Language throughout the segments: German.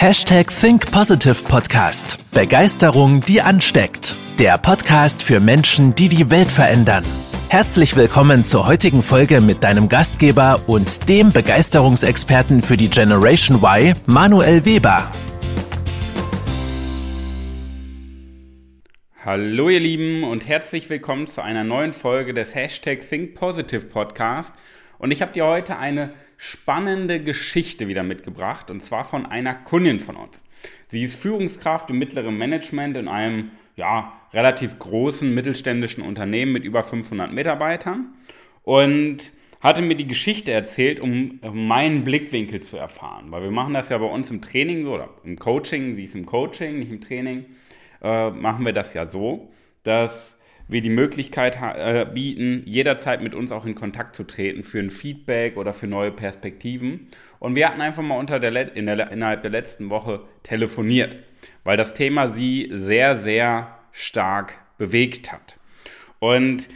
Hashtag Think Positive Podcast. Begeisterung, die ansteckt. Der Podcast für Menschen, die die Welt verändern. Herzlich willkommen zur heutigen Folge mit deinem Gastgeber und dem Begeisterungsexperten für die Generation Y, Manuel Weber. Hallo ihr Lieben und herzlich willkommen zu einer neuen Folge des Hashtag Think Positive Podcast. Und ich habe dir heute eine spannende Geschichte wieder mitgebracht und zwar von einer Kundin von uns. Sie ist Führungskraft im mittleren Management in einem ja, relativ großen mittelständischen Unternehmen mit über 500 Mitarbeitern und hatte mir die Geschichte erzählt, um meinen Blickwinkel zu erfahren. Weil wir machen das ja bei uns im Training oder im Coaching, sie ist im Coaching, nicht im Training, äh, machen wir das ja so, dass wir die Möglichkeit äh, bieten, jederzeit mit uns auch in Kontakt zu treten für ein Feedback oder für neue Perspektiven. Und wir hatten einfach mal unter der, in der, innerhalb der letzten Woche telefoniert, weil das Thema sie sehr, sehr stark bewegt hat. Und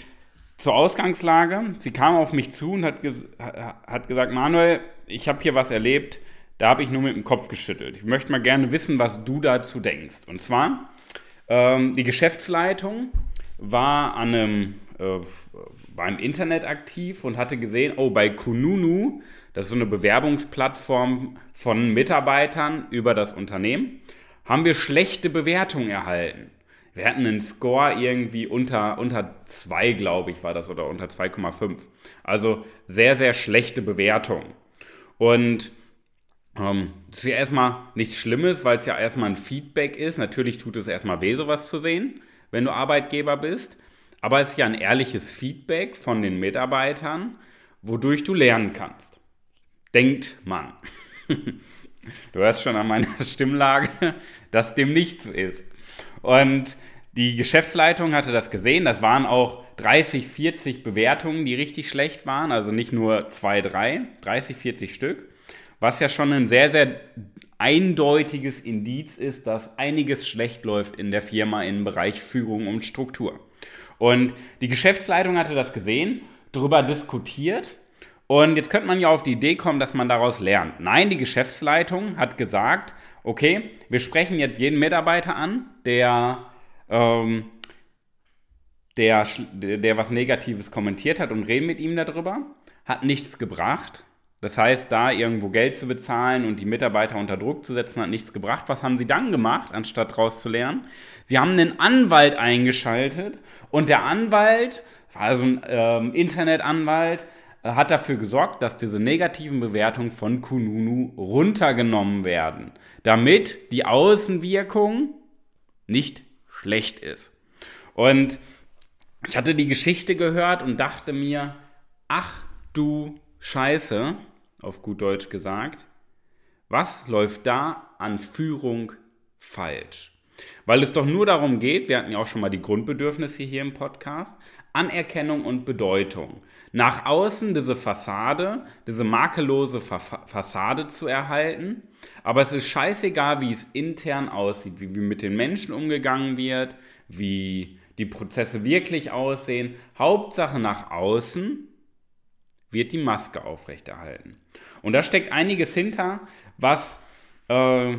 zur Ausgangslage, sie kam auf mich zu und hat, ges hat gesagt, Manuel, ich habe hier was erlebt, da habe ich nur mit dem Kopf geschüttelt. Ich möchte mal gerne wissen, was du dazu denkst. Und zwar, ähm, die Geschäftsleitung war an einem, äh, war im Internet aktiv und hatte gesehen, oh, bei Kununu, das ist so eine Bewerbungsplattform von Mitarbeitern über das Unternehmen, haben wir schlechte Bewertungen erhalten. Wir hatten einen Score irgendwie unter, unter 2, glaube ich, war das, oder unter 2,5. Also sehr, sehr schlechte Bewertung. Und ähm, das ist ja erstmal nichts Schlimmes, weil es ja erstmal ein Feedback ist. Natürlich tut es erstmal weh, sowas zu sehen wenn du Arbeitgeber bist. Aber es ist ja ein ehrliches Feedback von den Mitarbeitern, wodurch du lernen kannst. Denkt man. du hörst schon an meiner Stimmlage, dass dem nichts ist. Und die Geschäftsleitung hatte das gesehen. Das waren auch 30, 40 Bewertungen, die richtig schlecht waren. Also nicht nur zwei, drei, 30, 40 Stück. Was ja schon ein sehr, sehr eindeutiges Indiz ist, dass einiges schlecht läuft in der Firma im Bereich Führung und Struktur. Und die Geschäftsleitung hatte das gesehen, darüber diskutiert und jetzt könnte man ja auf die Idee kommen, dass man daraus lernt. Nein, die Geschäftsleitung hat gesagt, okay, wir sprechen jetzt jeden Mitarbeiter an, der, ähm, der, der was Negatives kommentiert hat und reden mit ihm darüber. Hat nichts gebracht. Das heißt, da irgendwo Geld zu bezahlen und die Mitarbeiter unter Druck zu setzen, hat nichts gebracht. Was haben sie dann gemacht, anstatt daraus zu lernen? Sie haben einen Anwalt eingeschaltet und der Anwalt, also ein ähm, Internetanwalt, äh, hat dafür gesorgt, dass diese negativen Bewertungen von Kununu runtergenommen werden, damit die Außenwirkung nicht schlecht ist. Und ich hatte die Geschichte gehört und dachte mir, ach du Scheiße, auf gut Deutsch gesagt, was läuft da an Führung falsch? Weil es doch nur darum geht, wir hatten ja auch schon mal die Grundbedürfnisse hier im Podcast, Anerkennung und Bedeutung. Nach außen diese Fassade, diese makellose Fassade zu erhalten, aber es ist scheißegal, wie es intern aussieht, wie, mit den Menschen umgegangen wird, wie die Prozesse wirklich aussehen. Hauptsache nach außen wird die Maske aufrechterhalten. Und da steckt einiges hinter, was äh,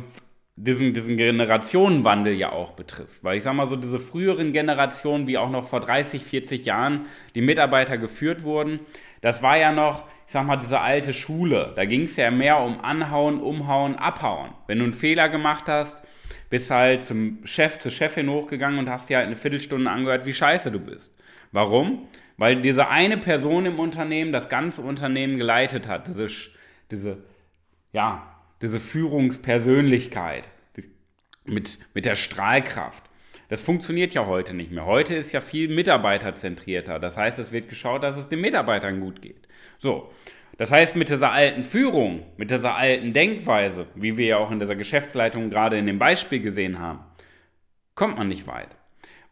diesen, diesen Generationenwandel ja auch betrifft. Weil ich sage mal so, diese früheren Generationen, wie auch noch vor 30, 40 Jahren die Mitarbeiter geführt wurden, das war ja noch, ich sag mal, diese alte Schule. Da ging es ja mehr um Anhauen, Umhauen, Abhauen. Wenn du einen Fehler gemacht hast, bist halt zum Chef, zur Chefin hochgegangen und hast dir halt eine Viertelstunde angehört, wie scheiße du bist. Warum? Weil diese eine Person im Unternehmen das ganze Unternehmen geleitet hat. Diese, diese, ja, diese Führungspersönlichkeit mit, mit der Strahlkraft. Das funktioniert ja heute nicht mehr. Heute ist ja viel mitarbeiterzentrierter. Das heißt, es wird geschaut, dass es den Mitarbeitern gut geht. So. Das heißt, mit dieser alten Führung, mit dieser alten Denkweise, wie wir ja auch in dieser Geschäftsleitung gerade in dem Beispiel gesehen haben, kommt man nicht weit.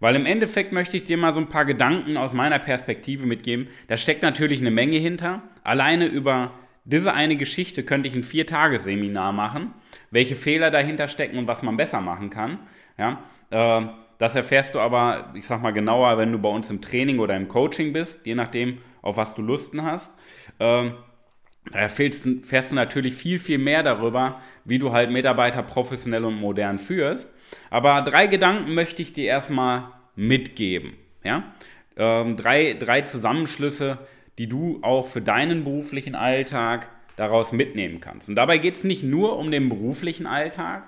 Weil im Endeffekt möchte ich dir mal so ein paar Gedanken aus meiner Perspektive mitgeben. Da steckt natürlich eine Menge hinter. Alleine über diese eine Geschichte könnte ich ein Viertagesseminar machen, welche Fehler dahinter stecken und was man besser machen kann. Ja, äh, das erfährst du aber, ich sag mal genauer, wenn du bei uns im Training oder im Coaching bist, je nachdem, auf was du Lusten hast. Äh, Da erfährst du natürlich viel, viel mehr darüber, wie du halt Mitarbeiter professionell und modern führst. Aber drei Gedanken möchte ich dir erstmal mitgeben. Ja? Ähm, drei, drei Zusammenschlüsse, die du auch für deinen beruflichen Alltag daraus mitnehmen kannst. Und dabei geht es nicht nur um den beruflichen Alltag,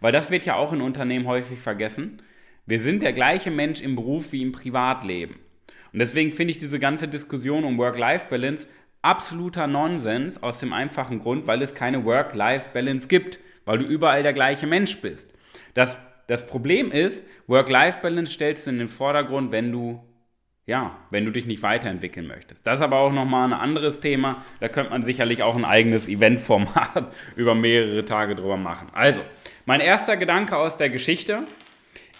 weil das wird ja auch in Unternehmen häufig vergessen. Wir sind der gleiche Mensch im Beruf wie im Privatleben. Und deswegen finde ich diese ganze Diskussion um Work-Life-Balance absoluter Nonsens aus dem einfachen Grund, weil es keine Work-Life-Balance gibt, weil du überall der gleiche Mensch bist. Das, das Problem ist, Work-Life-Balance stellst du in den Vordergrund, wenn du ja, wenn du dich nicht weiterentwickeln möchtest. Das ist aber auch nochmal ein anderes Thema. Da könnte man sicherlich auch ein eigenes Eventformat über mehrere Tage drüber machen. Also, mein erster Gedanke aus der Geschichte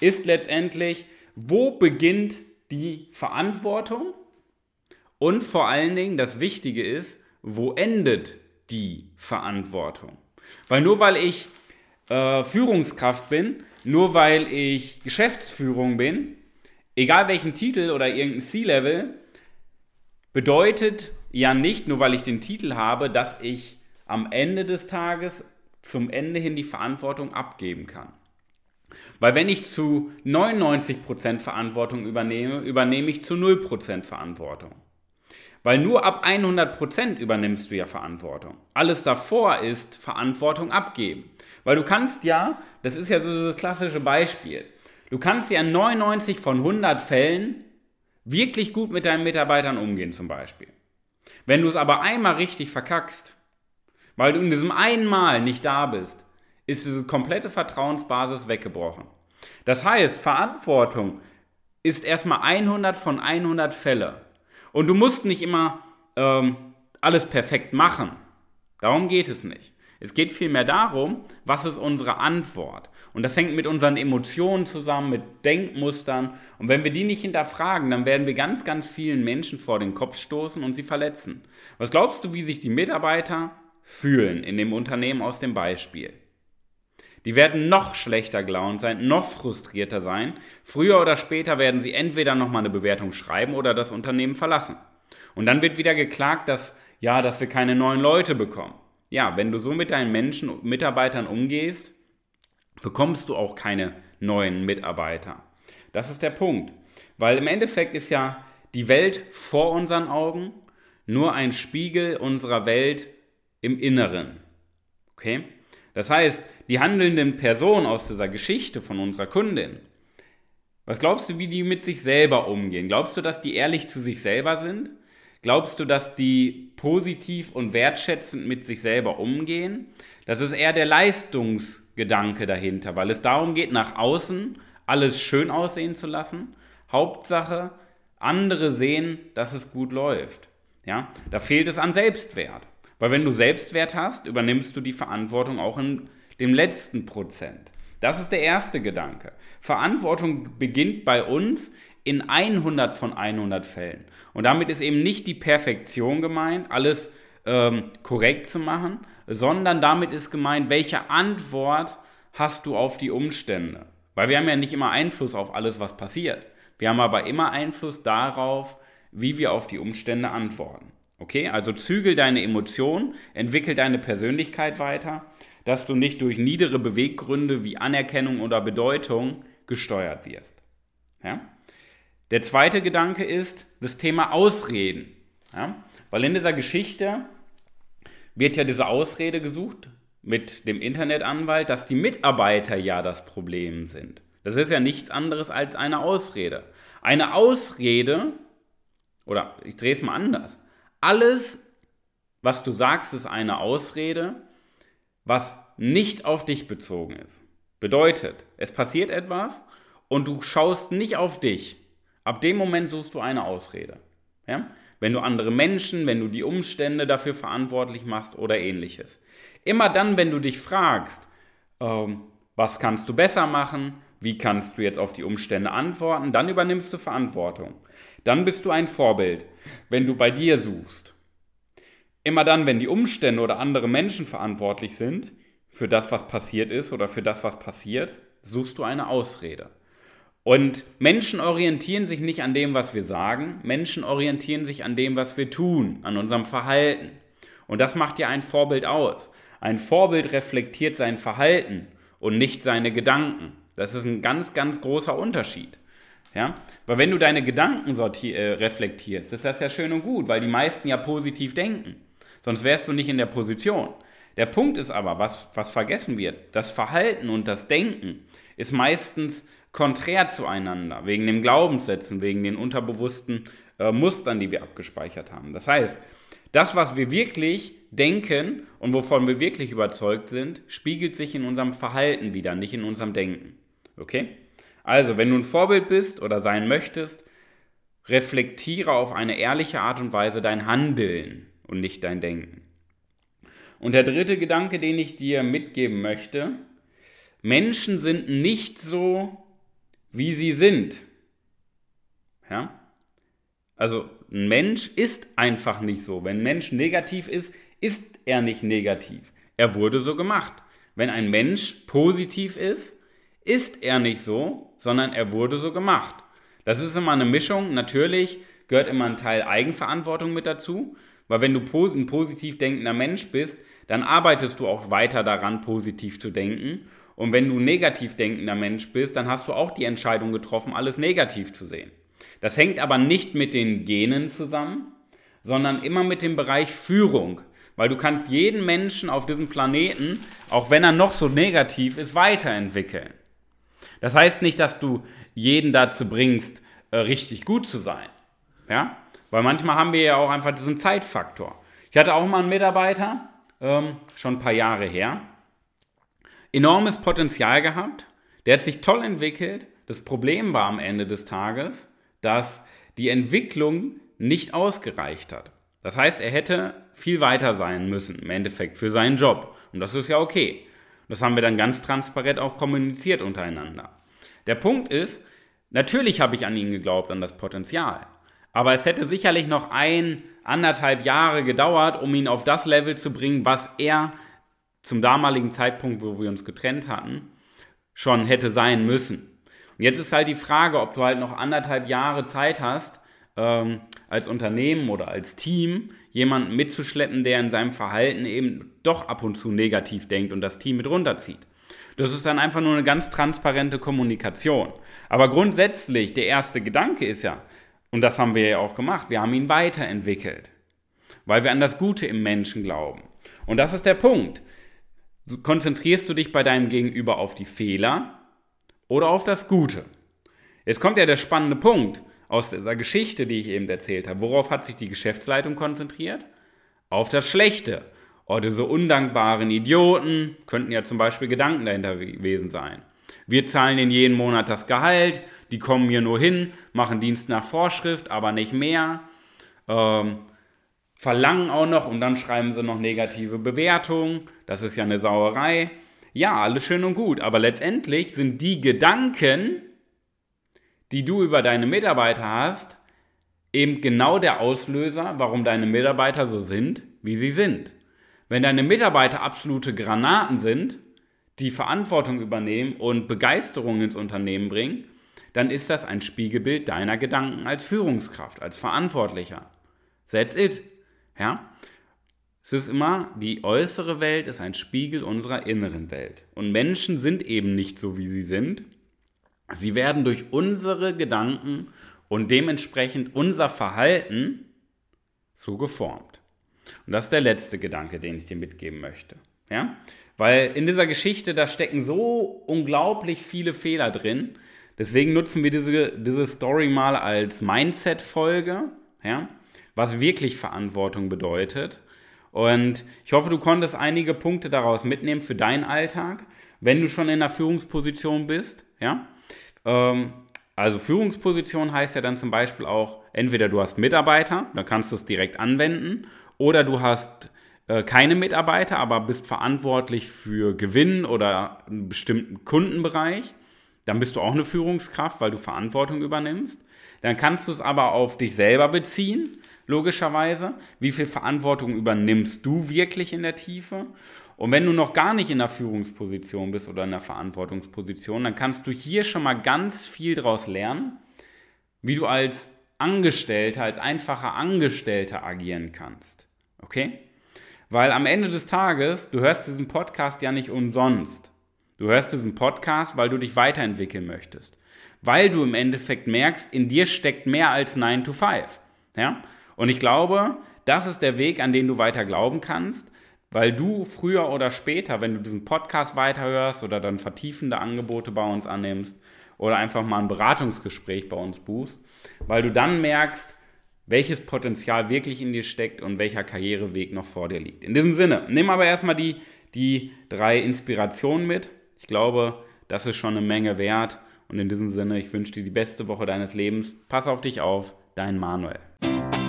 ist letztendlich, wo beginnt die Verantwortung? Und vor allen Dingen, das Wichtige ist, wo endet die Verantwortung? Weil nur weil ich äh, Führungskraft bin, nur weil ich Geschäftsführung bin, egal welchen Titel oder irgendein C-Level, bedeutet ja nicht, nur weil ich den Titel habe, dass ich am Ende des Tages zum Ende hin die Verantwortung abgeben kann. Weil wenn ich zu 99% Verantwortung übernehme, übernehme ich zu 0% Verantwortung. Weil nur ab 100% übernimmst du ja Verantwortung. Alles davor ist Verantwortung abgeben. Weil du kannst ja, das ist ja so das klassische Beispiel, Du kannst ja in 99 von 100 Fällen wirklich gut mit deinen Mitarbeitern umgehen zum Beispiel. Wenn du es aber einmal richtig verkackst, weil du in diesem einen Mal nicht da bist, ist diese komplette Vertrauensbasis weggebrochen. Das heißt, Verantwortung ist erstmal 100 von 100 Fälle. Und du musst nicht immer ähm, alles perfekt machen. Darum geht es nicht. Es geht vielmehr darum, was ist unsere Antwort. Und das hängt mit unseren Emotionen zusammen, mit Denkmustern. Und wenn wir die nicht hinterfragen, dann werden wir ganz, ganz vielen Menschen vor den Kopf stoßen und sie verletzen. Was glaubst du, wie sich die Mitarbeiter fühlen in dem Unternehmen aus dem Beispiel? Die werden noch schlechter gelaunt sein, noch frustrierter sein. Früher oder später werden sie entweder nochmal eine Bewertung schreiben oder das Unternehmen verlassen. Und dann wird wieder geklagt, dass, ja, dass wir keine neuen Leute bekommen. Ja, wenn du so mit deinen Menschen, Mitarbeitern umgehst, bekommst du auch keine neuen Mitarbeiter. Das ist der Punkt. Weil im Endeffekt ist ja die Welt vor unseren Augen nur ein Spiegel unserer Welt im Inneren. Okay? Das heißt, die handelnden Personen aus dieser Geschichte von unserer Kundin, was glaubst du, wie die mit sich selber umgehen? Glaubst du, dass die ehrlich zu sich selber sind? Glaubst du, dass die positiv und wertschätzend mit sich selber umgehen? Das ist eher der Leistungsgedanke dahinter, weil es darum geht, nach außen alles schön aussehen zu lassen. Hauptsache, andere sehen, dass es gut läuft. Ja, da fehlt es an Selbstwert. Weil wenn du Selbstwert hast, übernimmst du die Verantwortung auch in dem letzten Prozent. Das ist der erste Gedanke. Verantwortung beginnt bei uns, in 100 von 100 Fällen. Und damit ist eben nicht die Perfektion gemeint, alles ähm, korrekt zu machen, sondern damit ist gemeint, welche Antwort hast du auf die Umstände. Weil wir haben ja nicht immer Einfluss auf alles, was passiert. Wir haben aber immer Einfluss darauf, wie wir auf die Umstände antworten. Okay, also zügel deine Emotionen, entwickel deine Persönlichkeit weiter, dass du nicht durch niedere Beweggründe wie Anerkennung oder Bedeutung gesteuert wirst. Ja? Der zweite Gedanke ist das Thema Ausreden. Ja? Weil in dieser Geschichte wird ja diese Ausrede gesucht mit dem Internetanwalt, dass die Mitarbeiter ja das Problem sind. Das ist ja nichts anderes als eine Ausrede. Eine Ausrede, oder ich drehe es mal anders, alles, was du sagst, ist eine Ausrede, was nicht auf dich bezogen ist. Bedeutet, es passiert etwas und du schaust nicht auf dich, Ab dem Moment suchst du eine Ausrede. Ja? Wenn du andere Menschen, wenn du die Umstände dafür verantwortlich machst oder ähnliches. Immer dann, wenn du dich fragst, ähm, was kannst du besser machen, wie kannst du jetzt auf die Umstände antworten, dann übernimmst du Verantwortung. Dann bist du ein Vorbild, wenn du bei dir suchst. Immer dann, wenn die Umstände oder andere Menschen verantwortlich sind für das, was passiert ist oder für das, was passiert, suchst du eine Ausrede. Und Menschen orientieren sich nicht an dem, was wir sagen. Menschen orientieren sich an dem, was wir tun, an unserem Verhalten. Und das macht ja ein Vorbild aus. Ein Vorbild reflektiert sein Verhalten und nicht seine Gedanken. Das ist ein ganz, ganz großer Unterschied. Ja? Weil wenn du deine Gedanken äh, reflektierst, ist das ja schön und gut, weil die meisten ja positiv denken. Sonst wärst du nicht in der Position. Der Punkt ist aber, was, was vergessen wird, das Verhalten und das Denken ist meistens konträr zueinander, wegen den Glaubenssätzen, wegen den unterbewussten äh, Mustern, die wir abgespeichert haben. Das heißt, das, was wir wirklich denken und wovon wir wirklich überzeugt sind, spiegelt sich in unserem Verhalten wieder, nicht in unserem Denken. Okay? Also, wenn du ein Vorbild bist oder sein möchtest, reflektiere auf eine ehrliche Art und Weise dein Handeln und nicht dein Denken. Und der dritte Gedanke, den ich dir mitgeben möchte, Menschen sind nicht so, wie sie sind. Ja? Also ein Mensch ist einfach nicht so. Wenn ein Mensch negativ ist, ist er nicht negativ. Er wurde so gemacht. Wenn ein Mensch positiv ist, ist er nicht so, sondern er wurde so gemacht. Das ist immer eine Mischung. Natürlich gehört immer ein Teil Eigenverantwortung mit dazu, weil wenn du ein positiv denkender Mensch bist, dann arbeitest du auch weiter daran, positiv zu denken. Und wenn du ein negativ denkender Mensch bist, dann hast du auch die Entscheidung getroffen, alles negativ zu sehen. Das hängt aber nicht mit den Genen zusammen, sondern immer mit dem Bereich Führung. Weil du kannst jeden Menschen auf diesem Planeten, auch wenn er noch so negativ ist, weiterentwickeln. Das heißt nicht, dass du jeden dazu bringst, äh, richtig gut zu sein. Ja? Weil manchmal haben wir ja auch einfach diesen Zeitfaktor. Ich hatte auch mal einen Mitarbeiter, ähm, schon ein paar Jahre her, enormes Potenzial gehabt, der hat sich toll entwickelt. Das Problem war am Ende des Tages, dass die Entwicklung nicht ausgereicht hat. Das heißt, er hätte viel weiter sein müssen im Endeffekt für seinen Job. Und das ist ja okay. Das haben wir dann ganz transparent auch kommuniziert untereinander. Der Punkt ist, natürlich habe ich an ihn geglaubt, an das Potenzial. Aber es hätte sicherlich noch ein, anderthalb Jahre gedauert, um ihn auf das Level zu bringen, was er zum damaligen Zeitpunkt, wo wir uns getrennt hatten, schon hätte sein müssen. Und jetzt ist halt die Frage, ob du halt noch anderthalb Jahre Zeit hast, ähm, als Unternehmen oder als Team jemanden mitzuschleppen, der in seinem Verhalten eben doch ab und zu negativ denkt und das Team mit runterzieht. Das ist dann einfach nur eine ganz transparente Kommunikation. Aber grundsätzlich, der erste Gedanke ist ja, und das haben wir ja auch gemacht, wir haben ihn weiterentwickelt, weil wir an das Gute im Menschen glauben. Und das ist der Punkt. Konzentrierst du dich bei deinem Gegenüber auf die Fehler oder auf das Gute. Jetzt kommt ja der spannende Punkt aus dieser Geschichte, die ich eben erzählt habe. Worauf hat sich die Geschäftsleitung konzentriert? Auf das Schlechte. Oh, diese undankbaren Idioten könnten ja zum Beispiel Gedanken dahinter gewesen sein. Wir zahlen ihnen jeden Monat das Gehalt, die kommen hier nur hin, machen Dienst nach Vorschrift, aber nicht mehr. Ähm, verlangen auch noch und dann schreiben sie noch negative Bewertungen. Das ist ja eine Sauerei. Ja, alles schön und gut, aber letztendlich sind die Gedanken, die du über deine Mitarbeiter hast, eben genau der Auslöser, warum deine Mitarbeiter so sind, wie sie sind. Wenn deine Mitarbeiter absolute Granaten sind, die Verantwortung übernehmen und Begeisterung ins Unternehmen bringen, dann ist das ein Spiegelbild deiner Gedanken als Führungskraft, als Verantwortlicher. That's it. Ja? Es ist immer, die äußere Welt ist ein Spiegel unserer inneren Welt. Und Menschen sind eben nicht so, wie sie sind. Sie werden durch unsere Gedanken und dementsprechend unser Verhalten so geformt. Und das ist der letzte Gedanke, den ich dir mitgeben möchte. Ja? Weil in dieser Geschichte, da stecken so unglaublich viele Fehler drin. Deswegen nutzen wir diese, diese Story mal als Mindset-Folge, ja? was wirklich Verantwortung bedeutet und ich hoffe, du konntest einige Punkte daraus mitnehmen für deinen Alltag, wenn du schon in einer Führungsposition bist. Ja? Ähm, also Führungsposition heißt ja dann zum Beispiel auch, entweder du hast Mitarbeiter, dann kannst du es direkt anwenden, oder du hast äh, keine Mitarbeiter, aber bist verantwortlich für Gewinn oder einen bestimmten Kundenbereich. Dann bist du auch eine Führungskraft, weil du Verantwortung übernimmst. Dann kannst du es aber auf dich selber beziehen logischerweise. Wie viel Verantwortung übernimmst du wirklich in der Tiefe? Und wenn du noch gar nicht in der Führungsposition bist oder in der Verantwortungsposition, dann kannst du hier schon mal ganz viel daraus lernen, wie du als Angestellter, als einfacher Angestellter agieren kannst. Okay? Weil am Ende des Tages, du hörst diesen Podcast ja nicht umsonst. Du hörst diesen Podcast, weil du dich weiterentwickeln möchtest. Weil du im Endeffekt merkst, in dir steckt mehr als 9 to 5. Ja? Und ich glaube, das ist der Weg, an den du weiter glauben kannst, weil du früher oder später, wenn du diesen Podcast weiterhörst oder dann vertiefende Angebote bei uns annimmst oder einfach mal ein Beratungsgespräch bei uns buchst, weil du dann merkst, welches Potenzial wirklich in dir steckt und welcher Karriereweg noch vor dir liegt. In diesem Sinne, nimm aber erstmal die, die drei Inspirationen mit. Ich glaube, das ist schon eine Menge wert. Und in diesem Sinne, ich wünsche dir die beste Woche deines Lebens. Pass auf dich auf, dein Manuel.